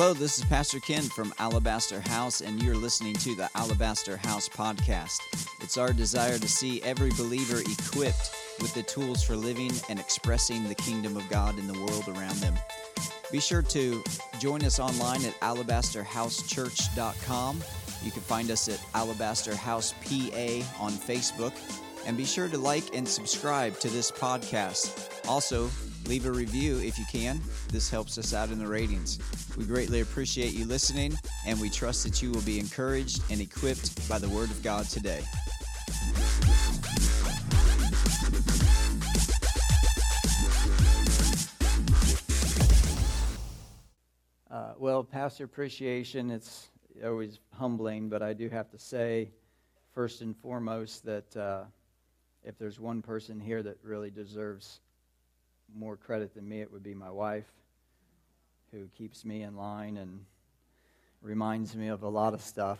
Hello, this is Pastor Ken from Alabaster House, and you're listening to the Alabaster House podcast. It's our desire to see every believer equipped with the tools for living and expressing the kingdom of God in the world around them. Be sure to join us online at alabasterhousechurch.com. You can find us at Alabaster House PA on Facebook. And be sure to like and subscribe to this podcast. Also, leave a review if you can. This helps us out in the ratings. We greatly appreciate you listening, and we trust that you will be encouraged and equipped by the Word of God today. Uh, well, Pastor Appreciation, it's always humbling, but I do have to say, first and foremost, that uh, if there's one person here that really deserves more credit than me, it would be my wife, who keeps me in line and reminds me of a lot of stuff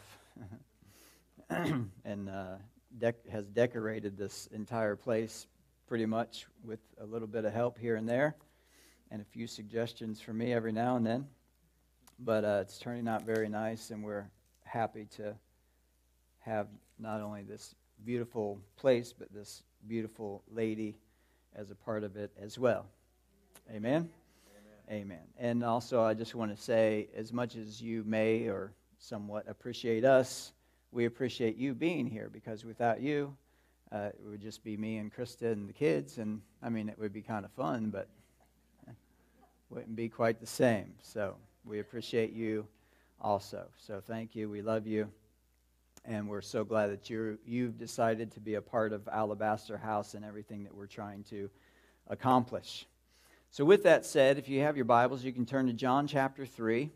and uh, dec- has decorated this entire place pretty much with a little bit of help here and there and a few suggestions from me every now and then. But uh, it's turning out very nice, and we're happy to have not only this beautiful place, but this beautiful lady as a part of it as well. Amen? Amen. Amen. And also, I just want to say, as much as you may or somewhat appreciate us, we appreciate you being here because without you, uh, it would just be me and Krista and the kids. And I mean, it would be kind of fun, but wouldn't be quite the same. So we appreciate you also. So thank you. We love you. And we're so glad that you you've decided to be a part of Alabaster House and everything that we're trying to accomplish. So, with that said, if you have your Bibles, you can turn to John chapter 3.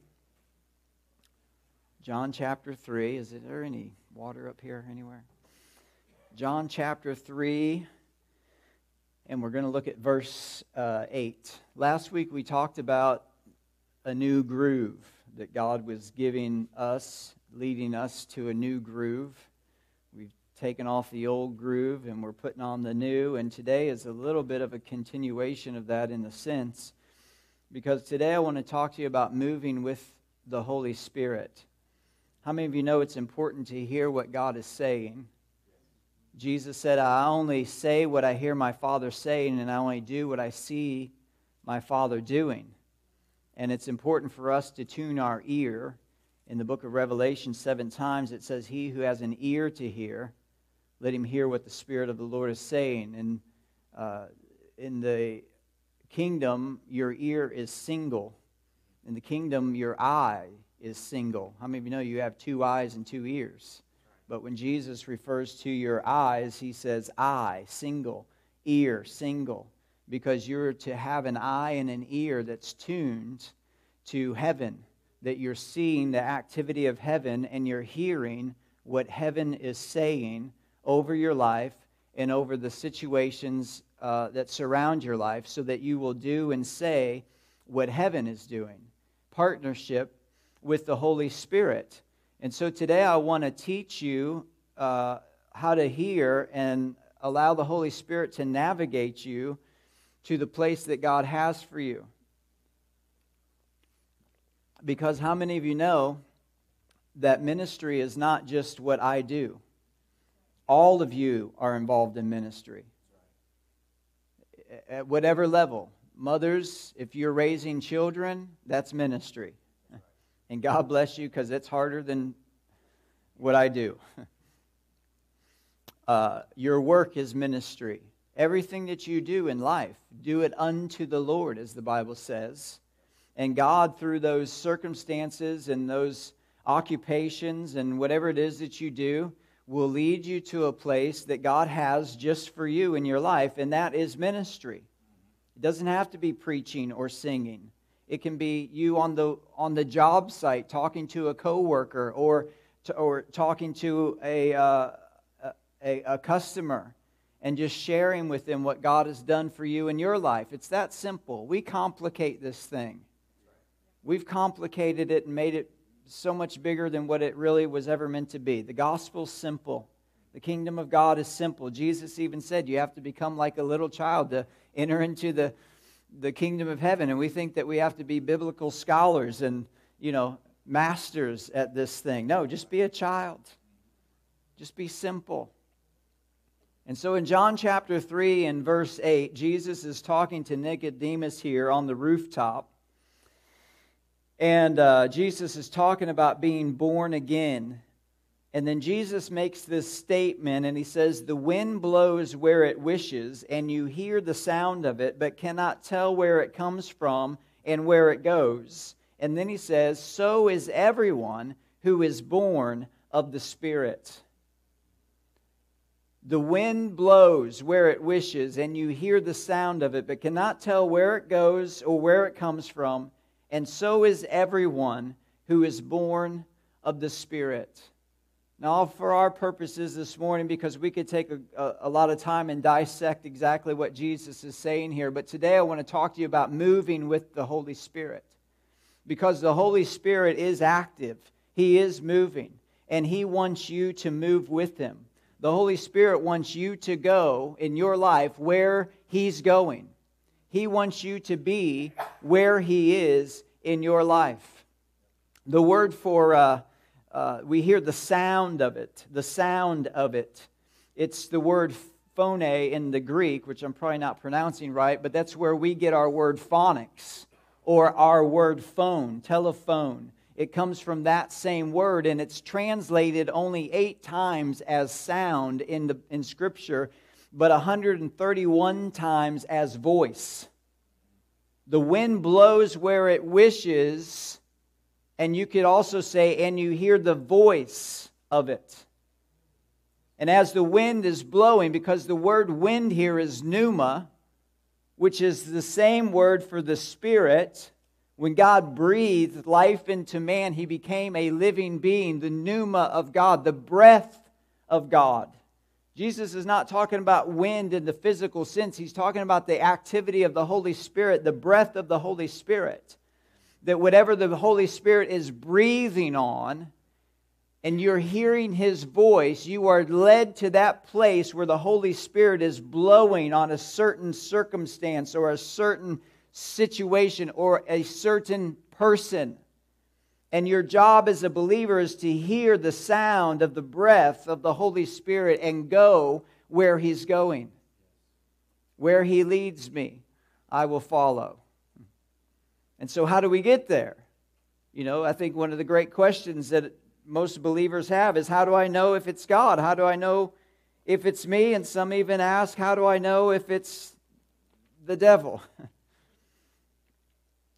John chapter 3. Is there any water up here anywhere? John chapter 3, and we're going to look at verse uh, 8. Last week we talked about a new groove that God was giving us, leading us to a new groove. We've taken off the old groove and we're putting on the new. And today is a little bit of a continuation of that in a sense, because today I want to talk to you about moving with the Holy Spirit. How many of you know it's important to hear what God is saying? Jesus said, I only say what I hear my Father saying, and I only do what I see my Father doing. And it's important for us to tune our ear. In the book of Revelation, seven times it says, He who has an ear to hear, let him hear what the Spirit of the Lord is saying. And uh, in the kingdom, your ear is single. In the kingdom, your eye is single. How many of you know you have two eyes and two ears? But when Jesus refers to your eyes, he says eye, single, ear, single because you're to have an eye and an ear that's tuned to heaven, that you're seeing the activity of heaven and you're hearing what heaven is saying over your life and over the situations uh, that surround your life so that you will do and say what heaven is doing. Partnership with the Holy Spirit. And so today I want to teach you uh, how to hear and allow the Holy Spirit to navigate you to the place that God has for you. Because how many of you know that ministry is not just what I do? All of you are involved in ministry. At whatever level. Mothers, if you're raising children, that's ministry. And God bless you because it's harder than what I do. Uh, your work is ministry. Everything that you do in life, do it unto the Lord, as the Bible says. And God, through those circumstances and those occupations and whatever it is that you do, will lead you to a place that God has just for you in your life, and that is ministry. It doesn't have to be preaching or singing. It can be you on the on the job site talking to a coworker or to, or talking to a, uh, a, a customer and just sharing with them what God has done for you in your life. It's that simple. We complicate this thing. We've complicated it and made it so much bigger than what it really was ever meant to be. The gospel's simple. The kingdom of God is simple. Jesus even said you have to become like a little child to enter into the, the kingdom of heaven. And we think that we have to be biblical scholars and you know, masters at this thing. No, just be a child. Just be simple. And so in John chapter 3 and verse 8, Jesus is talking to Nicodemus here on the rooftop. And uh, Jesus is talking about being born again. And then Jesus makes this statement, and he says, The wind blows where it wishes, and you hear the sound of it, but cannot tell where it comes from and where it goes. And then he says, So is everyone who is born of the Spirit. The wind blows where it wishes, and you hear the sound of it, but cannot tell where it goes or where it comes from. And so is everyone who is born of the Spirit. Now, for our purposes this morning, because we could take a, a, a, lot of time and dissect exactly what Jesus is saying here, but today I want to talk to you about moving with the Holy Spirit. Because the Holy Spirit is active, He is moving, and He wants you to move with Him. The Holy Spirit wants you to go in your life where He's going. He wants you to be where He is in your life. The word for uh, uh, we hear the sound of it, the sound of it. It's the word phone in the Greek, which I'm probably not pronouncing right, but that's where we get our word phonics or our word phone, telephone. It comes from that same word, and it's translated only eight times as sound in, the, in Scripture, but 131 times as voice. The wind blows where it wishes and you could also say, and you hear the voice of it. And as the wind is blowing, because the word wind here is pneuma, which is the same word for the spirit, when God breathed life into man, he became a living being, the pneuma of God, the breath of God. Jesus is not talking about wind in the physical sense. He's talking about the activity of the Holy Spirit, the breath of the Holy Spirit that whatever the Holy Spirit is breathing on, and you're hearing his voice, you are led to that place where the Holy Spirit is blowing on a certain circumstance or a certain situation or a certain person. And your job as a believer is to hear the sound of the breath of the Holy Spirit and go where he's going. Where he leads me, I will follow. And so, how do we get there? You know, I think one of the great questions that most believers have is how do I know if it's God? How do I know if it's me? And some even ask, how do I know if it's the devil?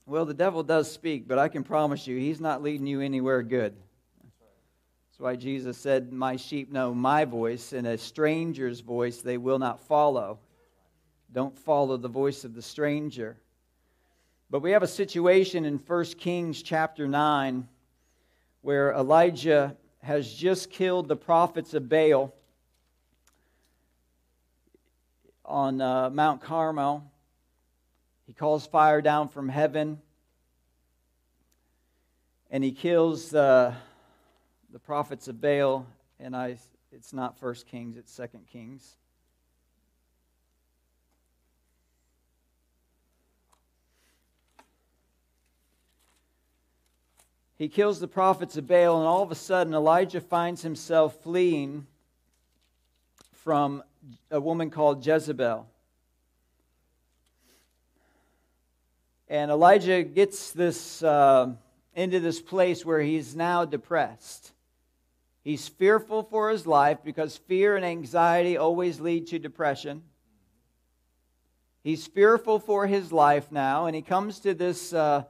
well, the devil does speak, but I can promise you, he's not leading you anywhere good. That's why Jesus said, My sheep know my voice, and a stranger's voice they will not follow. Don't follow the voice of the stranger. But we have a situation in 1 Kings chapter 9 where Elijah has just killed the prophets of Baal on uh, Mount Carmel. He calls fire down from heaven and he kills uh, the prophets of Baal. And I, it's not First Kings, it's Second Kings. He kills the prophets of Baal, and all of a sudden, Elijah finds himself fleeing from a woman called Jezebel. And Elijah gets this uh, into this place where he's now depressed. He's fearful for his life because fear and anxiety always lead to depression. He's fearful for his life now, and he comes to this, uh,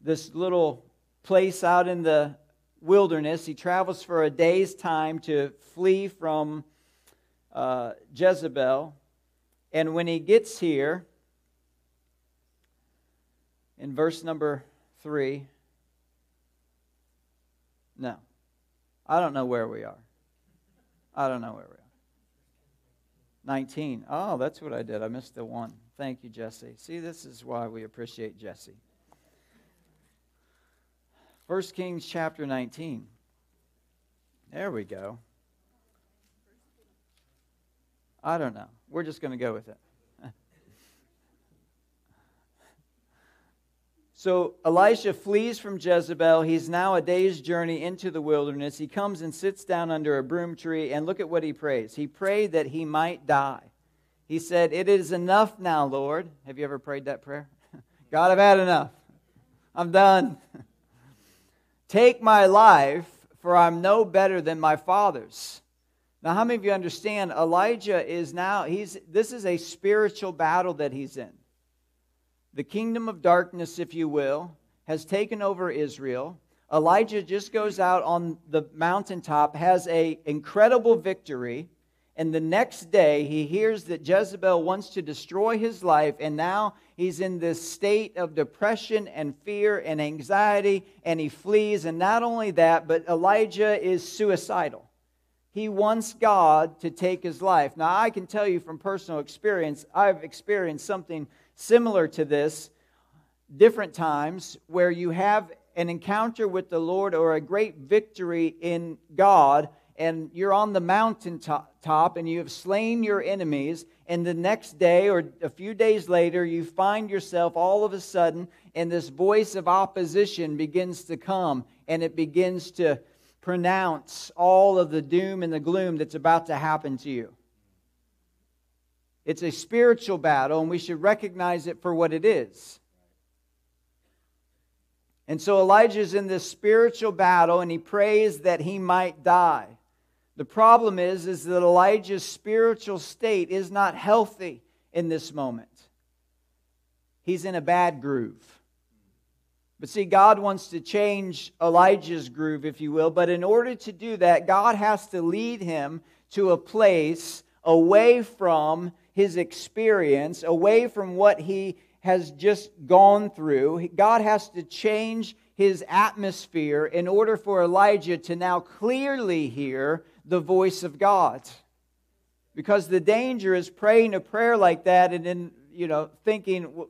this little place out in the wilderness. He travels for a day's time to flee from uh, Jezebel. And when he gets here, in verse number three, no, I don't know where we are. I don't know where we are. 19. Oh, that's what I did. I missed the one. Thank you, Jesse. See, this is why we appreciate Jesse. 1 Kings chapter 19. There we go. I don't know. We're just going to go with it. So Elisha flees from Jezebel. He's now a day's journey into the wilderness. He comes and sits down under a broom tree, and look at what he prays. He prayed that he might die. He said, It is enough now, Lord. Have you ever prayed that prayer? God, I've had enough. I'm done. Take my life, for I'm no better than my father's. Now, how many of you understand Elijah is now, he's, this is a spiritual battle that he's in. The kingdom of darkness, if you will, has taken over Israel. Elijah just goes out on the mountaintop, has a incredible victory, and the next day he hears that Jezebel wants to destroy his life, and now he's in this state of depression and fear and anxiety, and he flees. And not only that, but Elijah is suicidal. He wants God to take his life. Now, I can tell you from personal experience, I've experienced something similar to this different times where you have an encounter with the Lord or a great victory in God, and you're on the mountaintop and you have slain your enemies, and the next day or a few days later, you find yourself all of a sudden, and this voice of opposition begins to come, and it begins to pronounce all of the doom and the gloom that's about to happen to you. It's a spiritual battle, and we should recognize it for what it is. And so Elijah's in this spiritual battle, and he prays that he might die. The problem is, is that Elijah's spiritual state is not healthy in this moment. He's in a bad groove. But see, God wants to change Elijah's groove, if you will. But in order to do that, God has to lead him to a place away from his experience, away from what he has just gone through. God has to change his atmosphere in order for Elijah to now clearly hear the voice of God. Because the danger is praying a prayer like that and then, you know, thinking,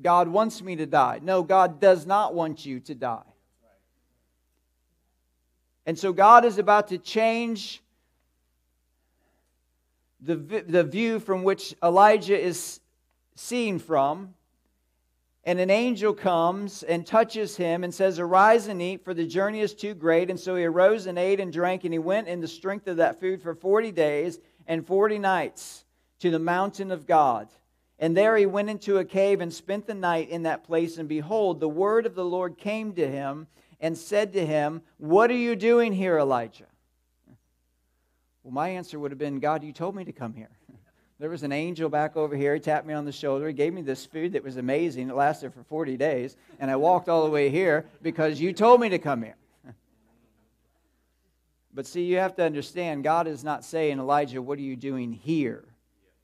God wants me to die. No, God does not want you to die. And so God is about to change the, the view from which Elijah is seen from. And an angel comes and touches him and says, Arise and eat, for the journey is too great. And so he arose and ate and drank, and he went in the strength of that food for 40 days and 40 nights to the mountain of God. And there he went into a cave and spent the night in that place. And behold, the word of the Lord came to him and said to him, What are you doing here, Elijah? Well, my answer would have been, God, you told me to come here. There was an angel back over here. He tapped me on the shoulder. He gave me this food that was amazing. It lasted for 40 days. And I walked all the way here because you told me to come here. But see, you have to understand, God is not saying, Elijah, what are you doing here?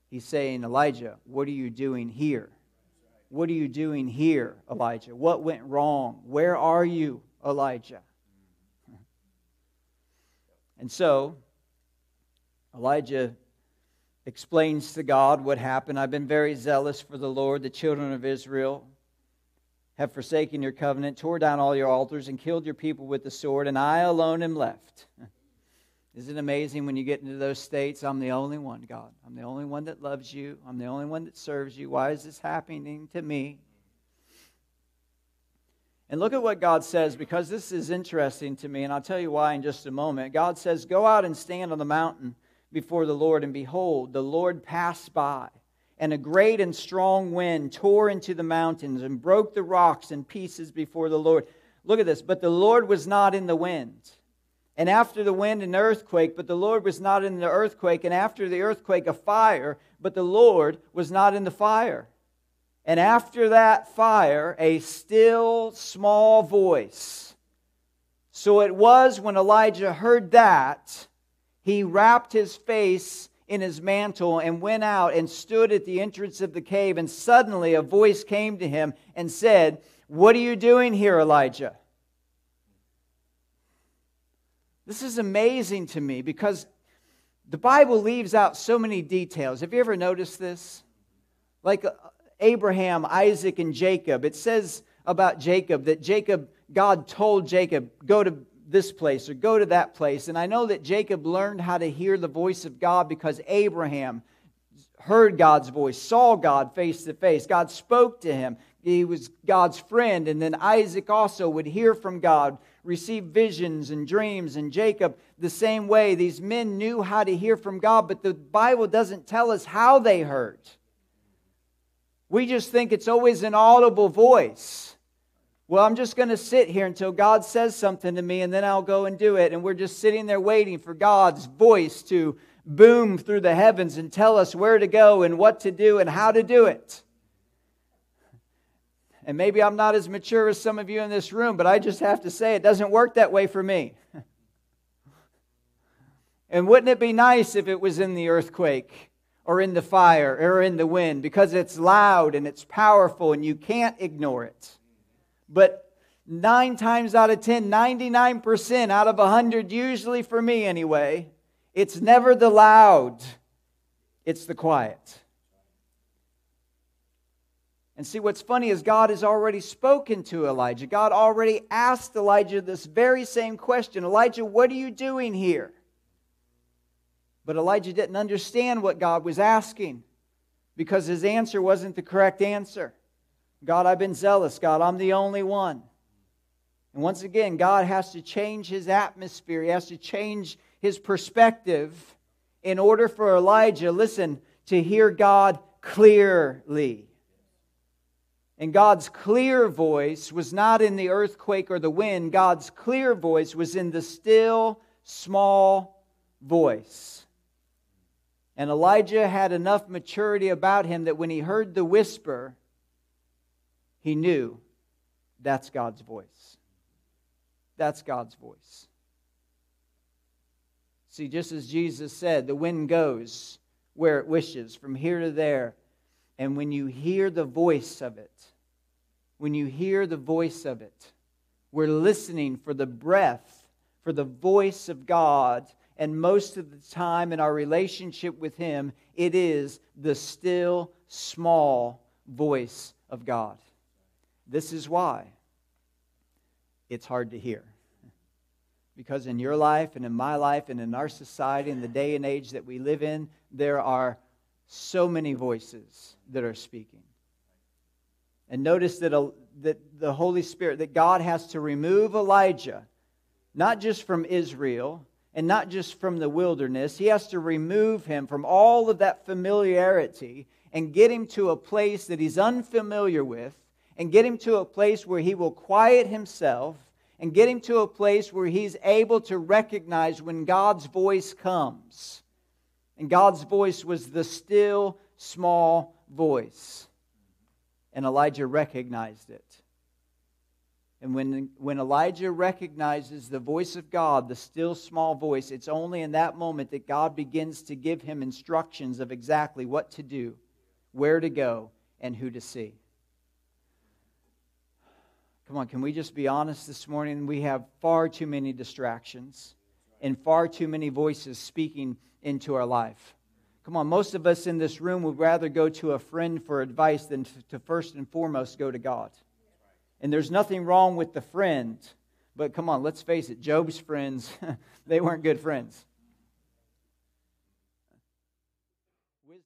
He's saying, Elijah, what are you doing here? What are you doing here, Elijah? What went wrong? Where are you, Elijah? And so, Elijah explains to God what happened. I've been very zealous for the Lord. The children of Israel have forsaken your covenant, tore down all your altars, and killed your people with the sword, and I alone am left. Isn't it amazing when you get into those states? I'm the only one, God. I'm the only one that loves you. I'm the only one that serves you. Why is this happening to me? And look at what God says, because this is interesting to me, and I'll tell you why in just a moment. God says, Go out and stand on the mountain before the Lord, and behold, the Lord passed by, and a great and strong wind tore into the mountains and broke the rocks in pieces before the Lord. Look at this. But the Lord was not in the wind and after the wind, an earthquake, but the Lord was not in the earthquake. And after the earthquake, a fire, but the Lord was not in the fire. And after that fire, a still small voice. So it was when Elijah heard that, he wrapped his face in his mantle and went out and stood at the entrance of the cave. And suddenly a voice came to him and said, What are you doing here, Elijah? This is amazing to me because the Bible leaves out so many details. Have you ever noticed this? Like uh, Abraham, Isaac, and Jacob. It says about Jacob that Jacob, God told Jacob, go to this place or go to that place. And I know that Jacob learned how to hear the voice of God because Abraham heard God's voice, saw God face to face. God spoke to him. he was God's friend. And then Isaac also would hear from God, receive visions and dreams. And Jacob, the same way. These men knew how to hear from God, but the Bible doesn't tell us how they heard. We just think it's always an audible voice. Well, I'm just going to sit here until God says something to me and then I'll go and do it. And we're just sitting there waiting for God's voice to boom through the heavens and tell us where to go and what to do and how to do it. And maybe I'm not as mature as some of you in this room, but I just have to say it doesn't work that way for me. and wouldn't it be nice if it was in the earthquake or in the fire or in the wind because it's loud and it's powerful and you can't ignore it. But nine times out of 10, 99% out of 100, usually for me anyway, it's never the loud, it's the quiet. And see, what's funny is God has already spoken to Elijah. God already asked Elijah this very same question Elijah, what are you doing here? But Elijah didn't understand what God was asking because his answer wasn't the correct answer. God, I've been zealous. God, I'm the only one. And once again, God has to change his atmosphere, he has to change his perspective in order for Elijah, listen, to hear God clearly. And God's clear voice was not in the earthquake or the wind. God's clear voice was in the still, small voice. And Elijah had enough maturity about him that when he heard the whisper, he knew that's God's voice. That's God's voice. See, just as Jesus said, the wind goes where it wishes, from here to there. And when you hear the voice of it, when you hear the voice of it, we're listening for the breath, for the voice of God. And most of the time in our relationship with Him, it is the still, small voice of God. This is why it's hard to hear. Because in your life and in my life and in our society, in the day and age that we live in, there are so many voices that are speaking. And notice that, a, that the Holy Spirit, that God has to remove Elijah, not just from Israel and not just from the wilderness, He has to remove him from all of that familiarity and get him to a place that he's unfamiliar with and get him to a place where he will quiet himself and get him to a place where he's able to recognize when God's voice comes. And God's voice was the still, small voice. And Elijah recognized it. And when, when Elijah recognizes the voice of God, the still small voice, it's only in that moment that God begins to give him instructions of exactly what to do, where to go, and who to see. Come on, can we just be honest this morning? We have far too many distractions and far too many voices speaking into our life. Come on, most of us in this room would rather go to a friend for advice than to first and foremost go to God. And there's nothing wrong with the friend, but come on, let's face it, Job's friends, they weren't good friends.